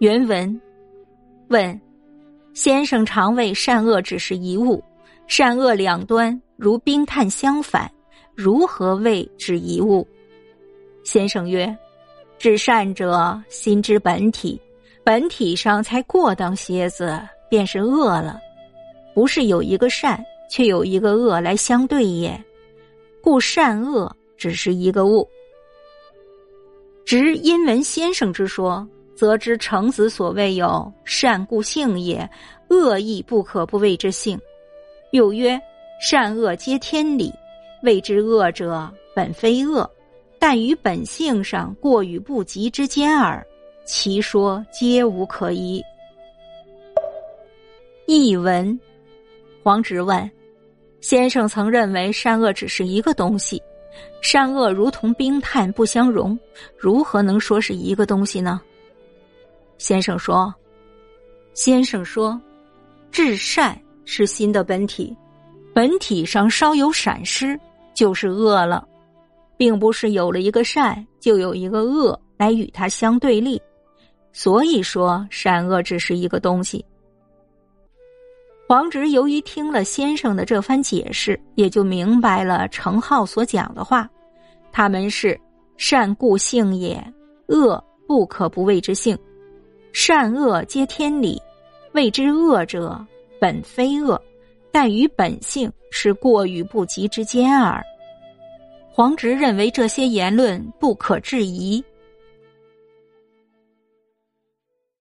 原文问：先生常谓善恶只是一物，善恶两端如冰炭相反，如何谓之一物？先生曰：至善者心之本体，本体上才过当蝎子，便是恶了。不是有一个善，却有一个恶来相对也，故善恶只是一个物。直因闻先生之说，则知程子所谓有善故性也，恶亦不可不谓之性。又曰：善恶皆天理，谓之恶者本非恶，但于本性上过与不及之间耳。其说皆无可疑。译文：黄直问：先生曾认为善恶只是一个东西。善恶如同冰炭不相容，如何能说是一个东西呢？先生说：“先生说，至善是心的本体，本体上稍有闪失就是恶了，并不是有了一个善就有一个恶来与它相对立。所以说，善恶只是一个东西。”黄直由于听了先生的这番解释，也就明白了程颢所讲的话。他们是善故性也，恶不可不谓之性。善恶皆天理，谓之恶者本非恶，但与本性是过与不及之间耳。黄直认为这些言论不可质疑，